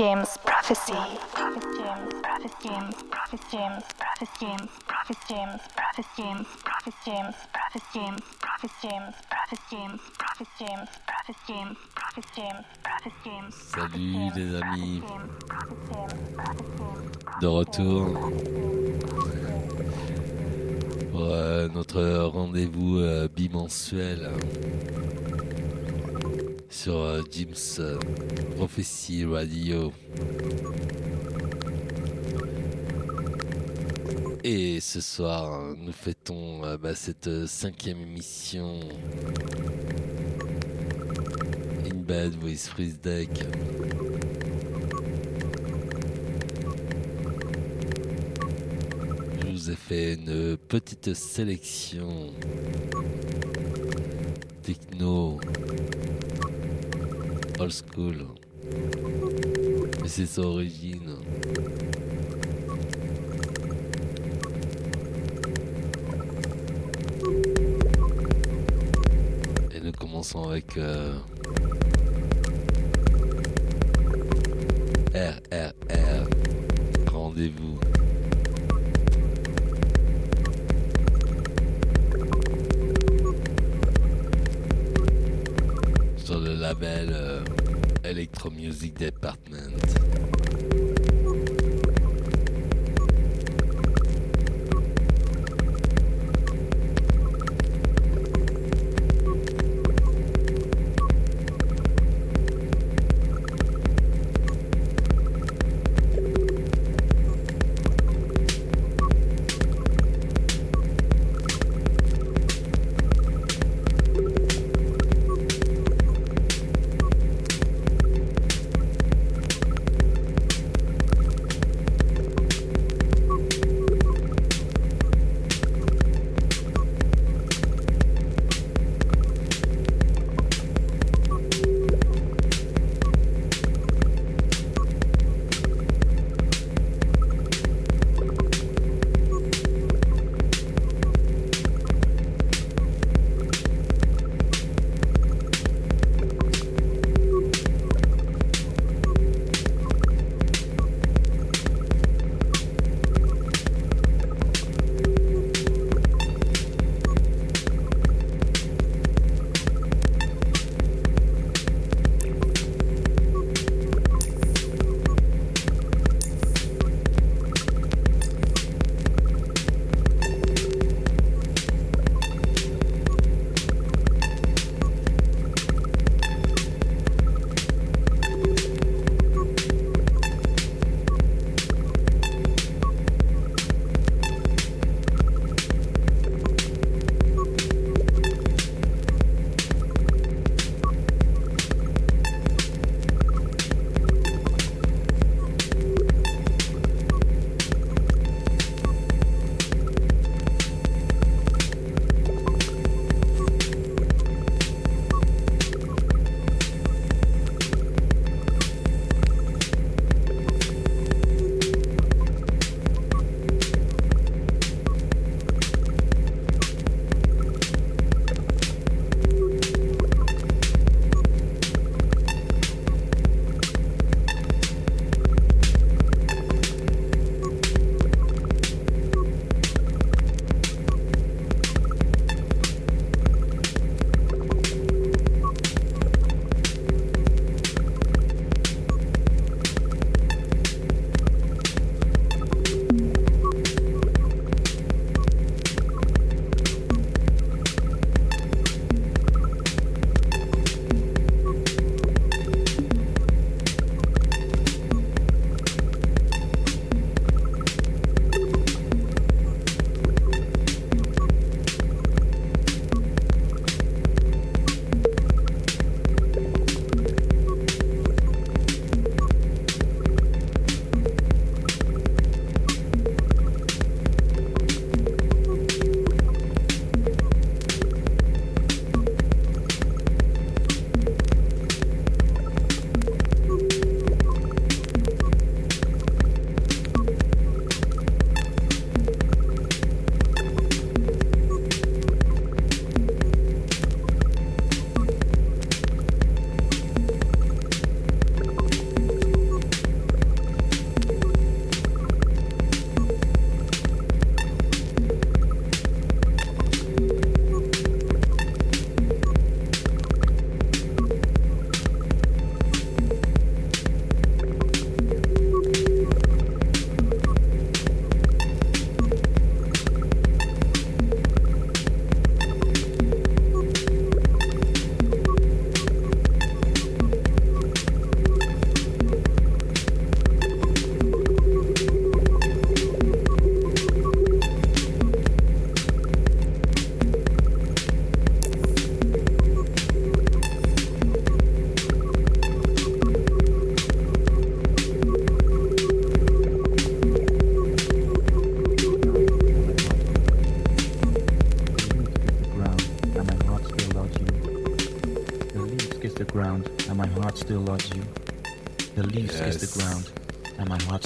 James Prophecy. Prophet James. Salut les amis. De retour pour notre rendez-vous euh, bimensuel sur euh, Jim's euh, Prophecy Radio. Et ce soir, nous fêtons euh, bah, cette cinquième émission In Bed with Freeze Deck. Je vous ai fait une petite sélection techno old school. Mais c'est sa origine. Et nous commençons avec euh, RRR. Rendez-vous. musique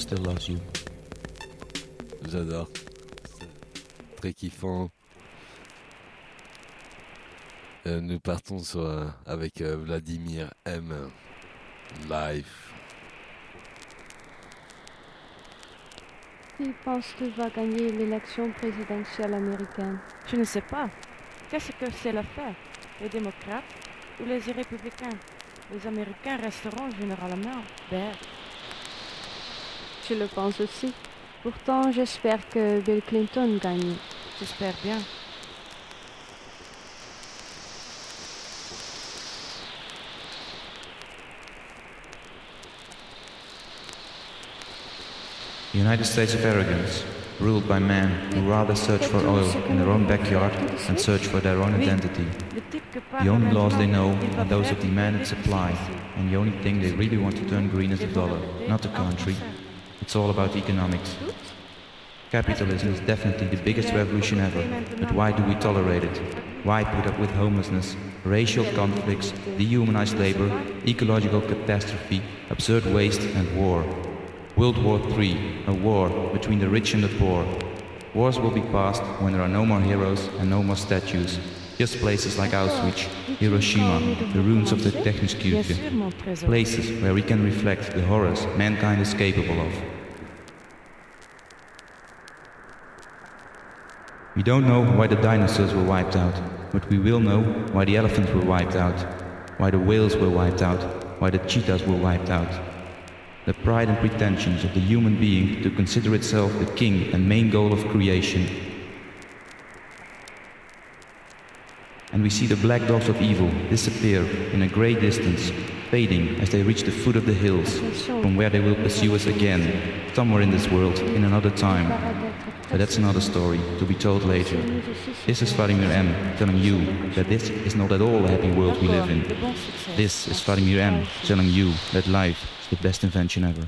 still loves you. J'adore. Très kiffant. Euh, nous partons sur, euh, avec euh, Vladimir M. Live. Qui penses-tu va gagner l'élection présidentielle américaine? Je ne sais pas. Qu'est-ce que c'est l'affaire Les démocrates ou les républicains? Les Américains resteront généralement verts. Je le pense aussi. Pourtant, j'espère que Bill Clinton gagne. J'espère bien. The United States of arrogance, ruled by men who rather search for oil in their own backyard and search for their own identity. Le type que The only laws they know maintenant, il va are those of demand and supply, and the only thing they really want to turn green is the dollar, not the country. It's all about economics. Capitalism is definitely the biggest revolution ever, but why do we tolerate it? Why put up with homelessness, racial conflicts, dehumanized labor, ecological catastrophe, absurd waste, and war? World War III, a war between the rich and the poor. Wars will be past when there are no more heroes and no more statues, just places like Auschwitz, Hiroshima, the ruins of the Bien Technischkirche, sûr, mon trésor. places where we can reflect the horrors mankind is capable of. We don't know why the dinosaurs were wiped out, but we will know why the elephants were wiped out, why the whales were wiped out, why the cheetahs were wiped out. The pride and pretensions of the human being to consider itself the king and main goal of creation. And we see the black dogs of evil disappear in a grey distance, fading as they reach the foot of the hills, from where they will pursue us again, somewhere in this world, in another time. But that's another story to be told later. This is Vladimir M telling you that this is not at all the happy world we live in. De bon succès. This is Vladimir M telling you that life is the best invention ever.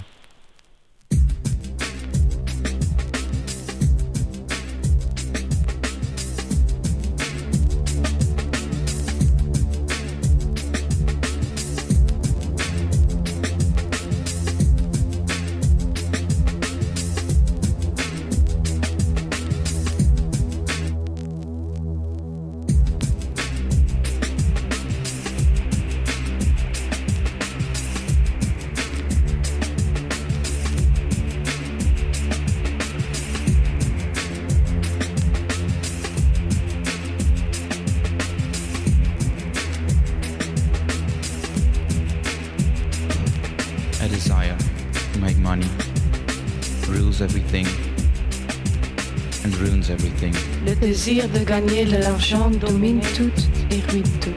Gagner de l'argent domine tout et ruine tout.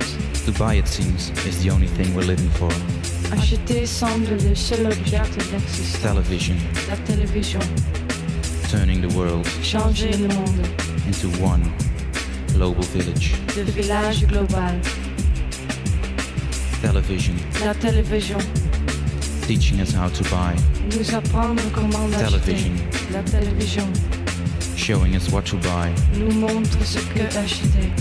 To buy, it seems, is the only thing we're living for. Acheter semble le seul objet d'existence. Television, La télévision. turning the world Changer le monde. into one global village. Le village global. Television, La télévision. teaching us how to buy. Nous apprendre comment. Television, La télévision showing us what to buy. nous montre ce que acheter.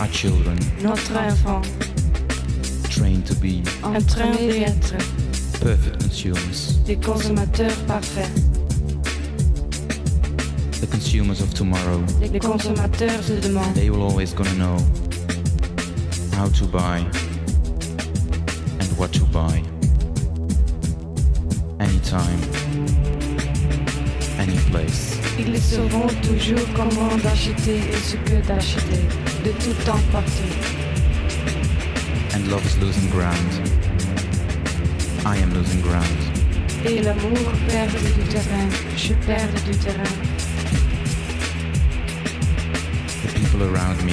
Our children, Notre enfant. trained to be En train d'être perfect consumers. des consommateurs parfaits. The consumers of tomorrow, Les consommateurs de demain. they will always gonna know how to buy and what to buy. Anytime, any place. Ils sauront toujours comment acheter et ce que d'acheter. De tout temps partout. And love is losing ground. I am losing ground. Et l'amour perd du terrain. Je perds du terrain. The people around me,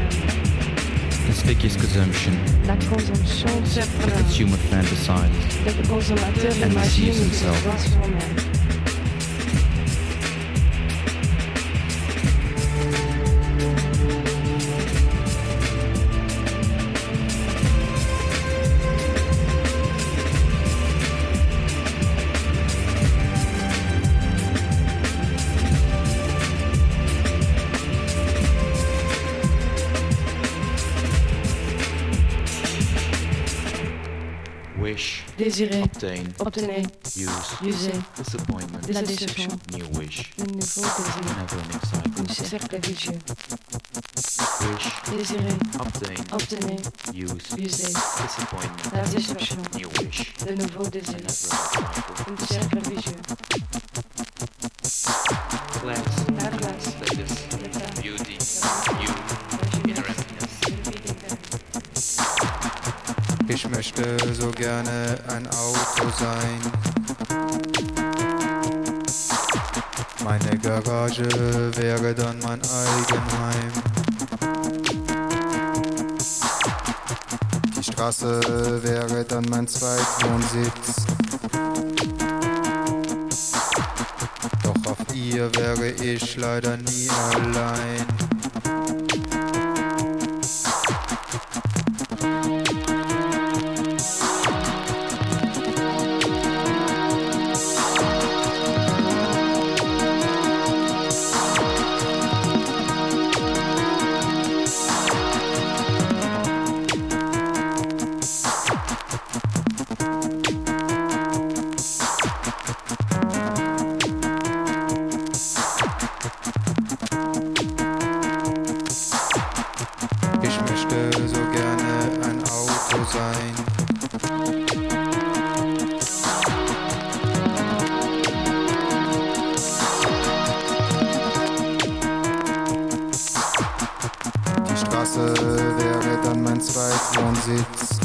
conspicuous consumption, la consommation the consumer fantasize, And deceives himself. Désirer, obtain, obtenir, use, user, disappointment, la déception, new wish, Le nouveau désir. un cercle vicieux. wish, Désirer, obtain, obtenir, use, user, disappointment, la déception, new wish, de nouveau désir, un cercle vicieux. Ich möchte so gerne ein Auto sein. Meine Garage wäre dann mein Eigenheim. Die Straße wäre dann mein Zweitwohnsitz. Doch auf ihr wäre ich leider nie allein. Straße wäre dann mein Zweitwohnsitz.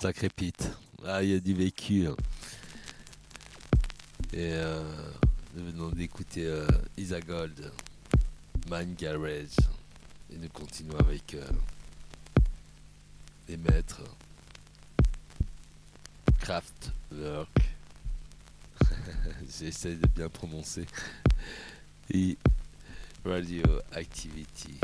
Ça crépite. Ah, il y a du vécu. hein. Et euh, nous venons d'écouter euh, Isa Gold, Man Garage. Et nous continuons avec euh, les maîtres Kraftwerk. J'essaie de bien prononcer. Et Radio Activity.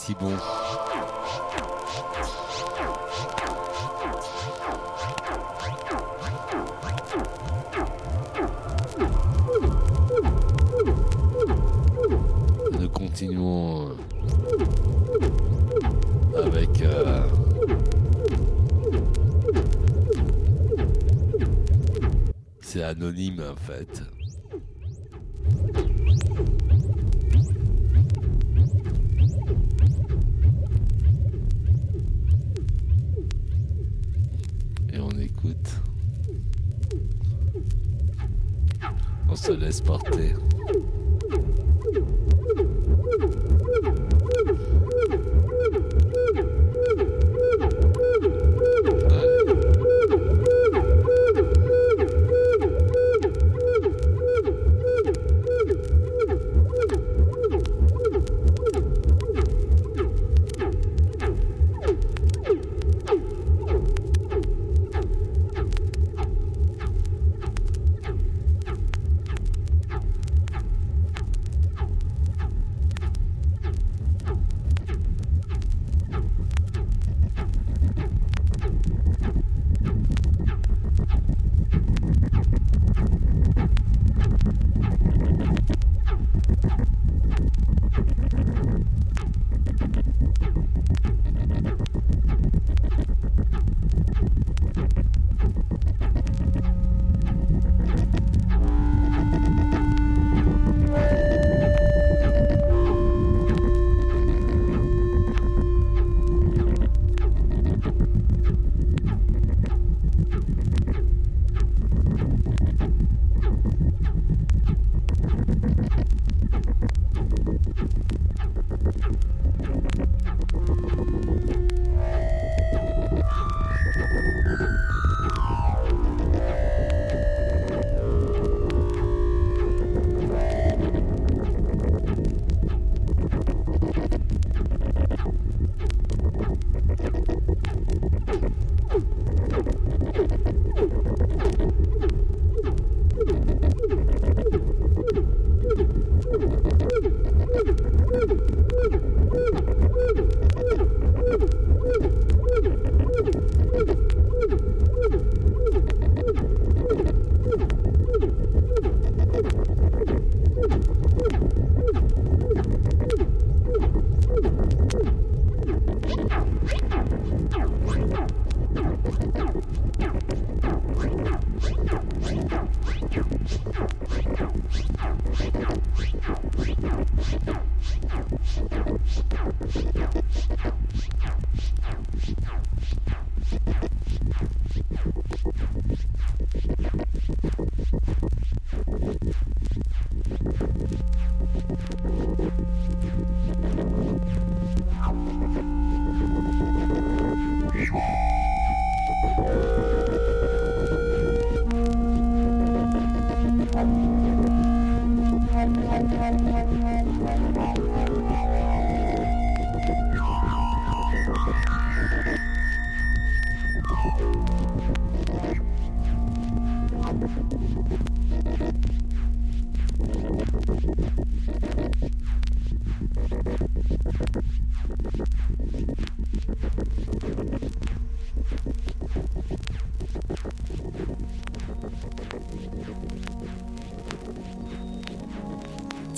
Si bon. Nous continuons avec euh, c'est anonyme en fait.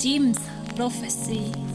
James' prophecy.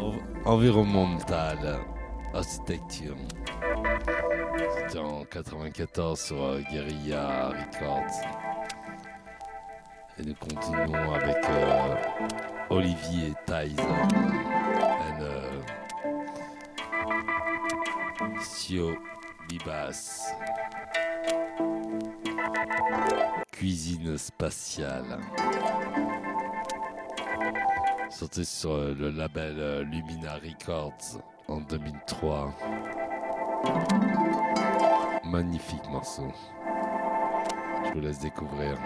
En- Environnemental. Architecture. C'était en 94 sur euh, Guerilla Records. Et nous continuons avec euh, Olivier Thaïs et euh, Sio Bibas. Cuisine spatiale. Sorti sur euh, le label euh, Lumina Records en 2003. Magnifique morceau. Je vous laisse découvrir.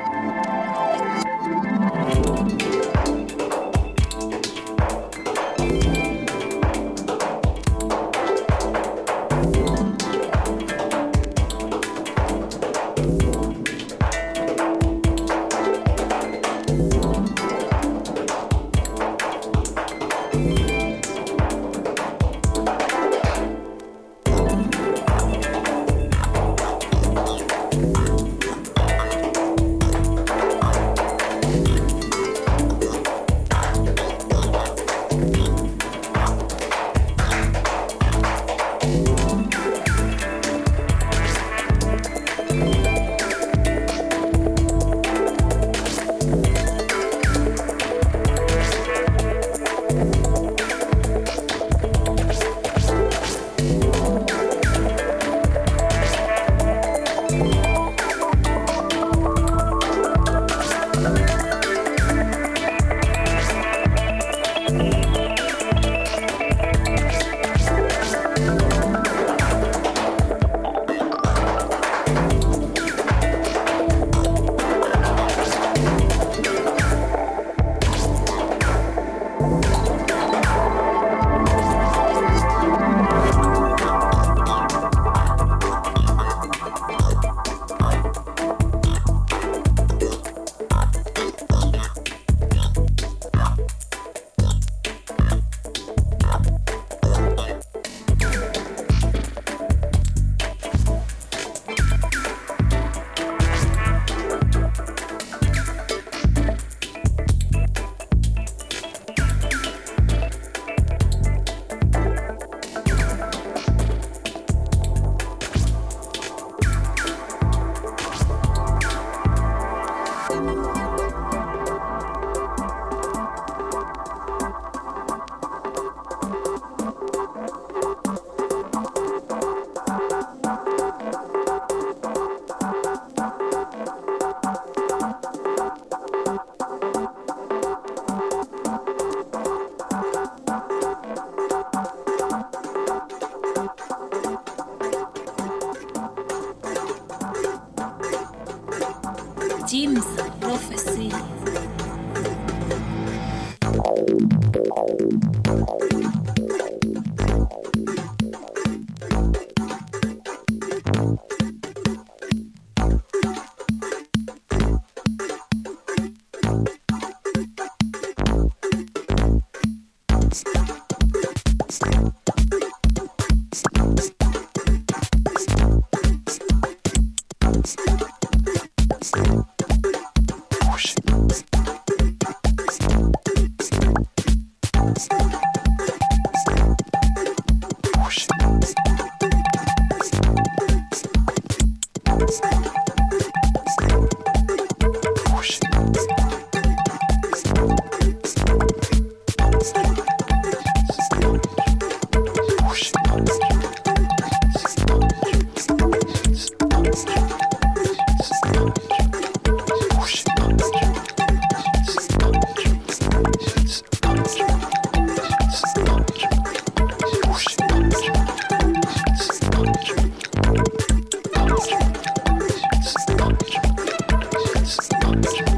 ポ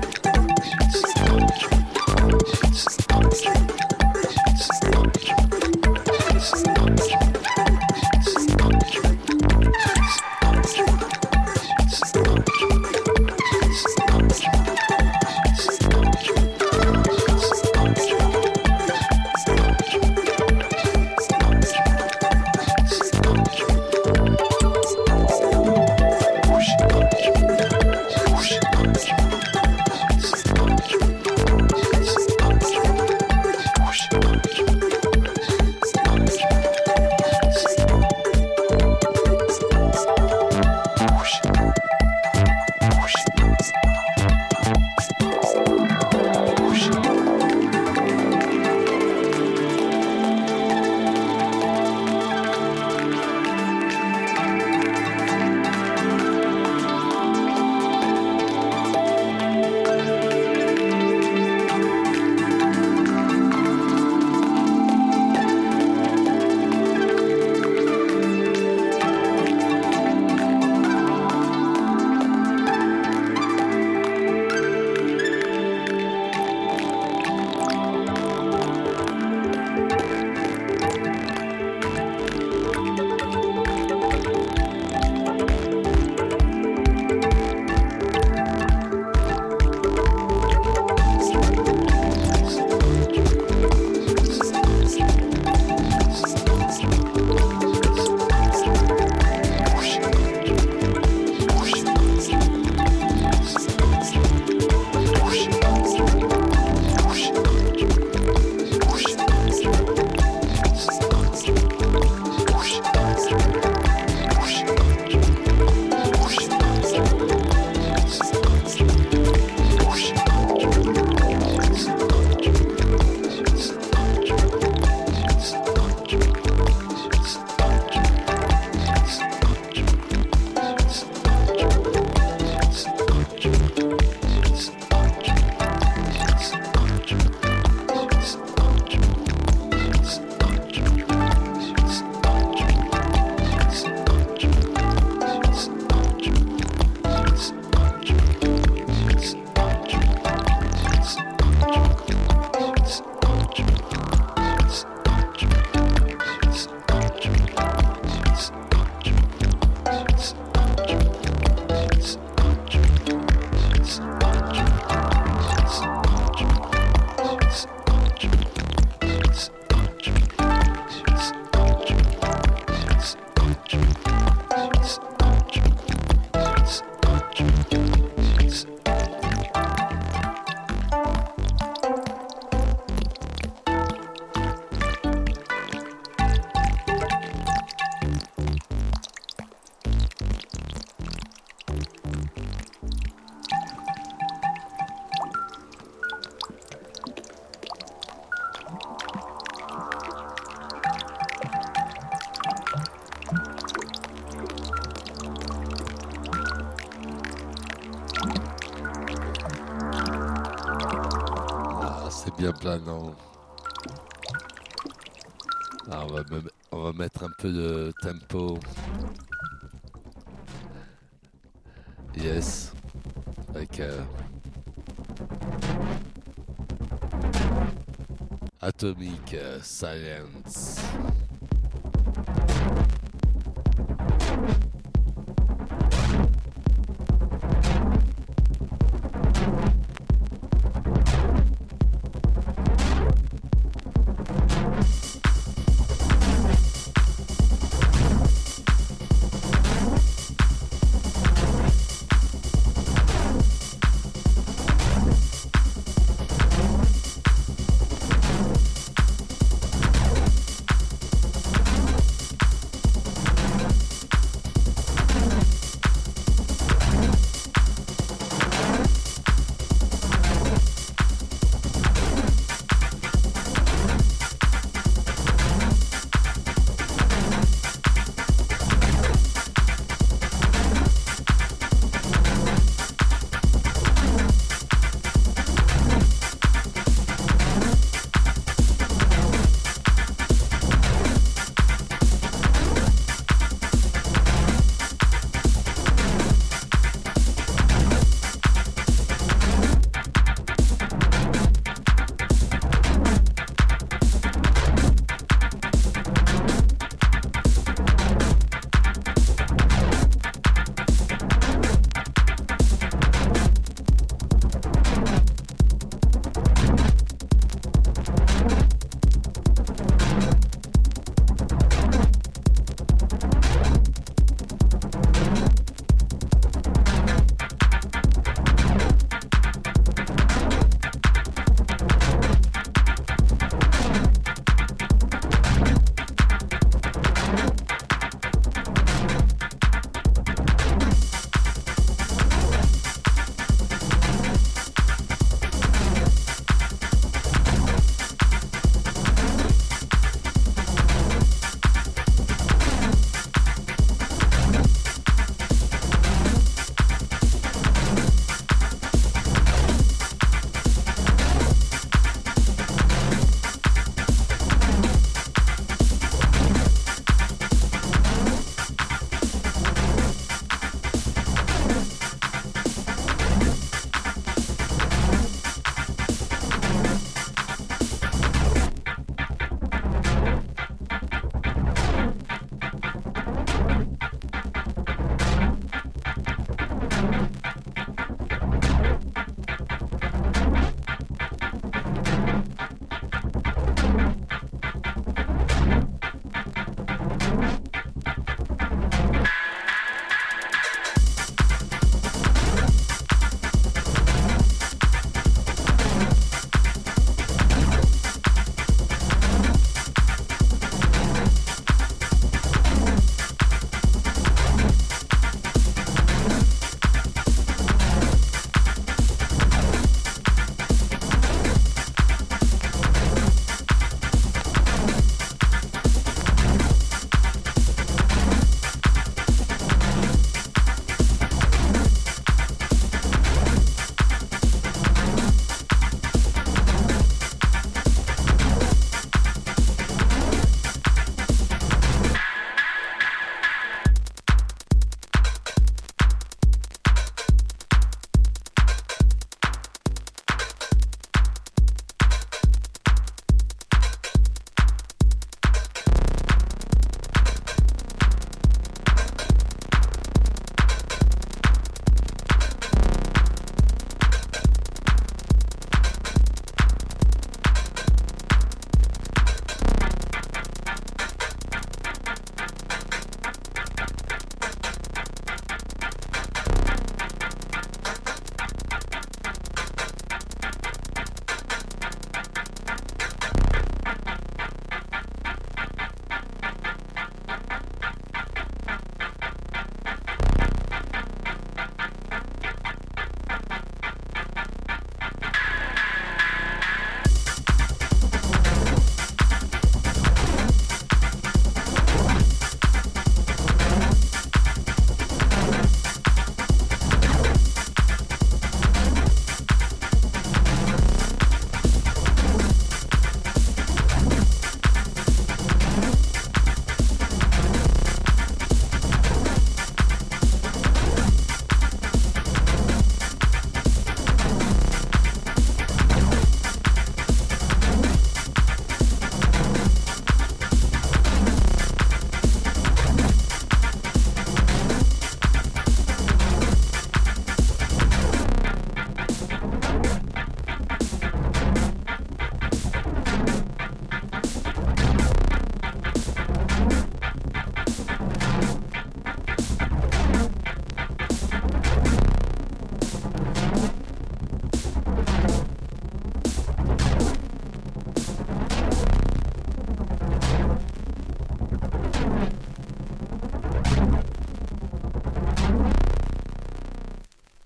c'est bien planant. Ah, on, va me- on va mettre un peu de tempo. Yes. Avec euh, Atomic Silence.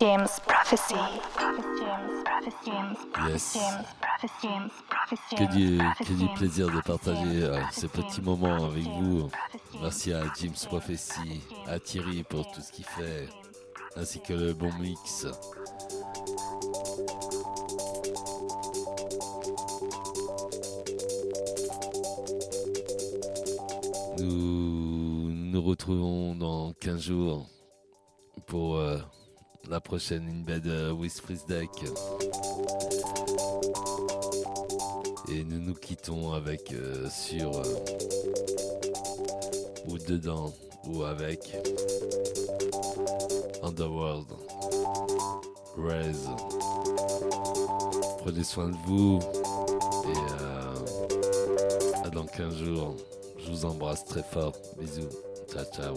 James Prophecy. Yes. Que du, que du plaisir de partager euh, ce petit moment avec vous. Merci à James. Prophecy, à Thierry pour tout ce qu'il fait, ainsi que le bon mix. Nous nous retrouvons dans 15 jours pour euh, la prochaine In Bed euh, with Freeze Deck. Et nous nous quittons avec euh, sur euh, ou dedans ou avec Underworld Rez. Prenez soin de vous et à dans 15 jours. Je vous embrasse très fort. Bisous. Ciao ciao.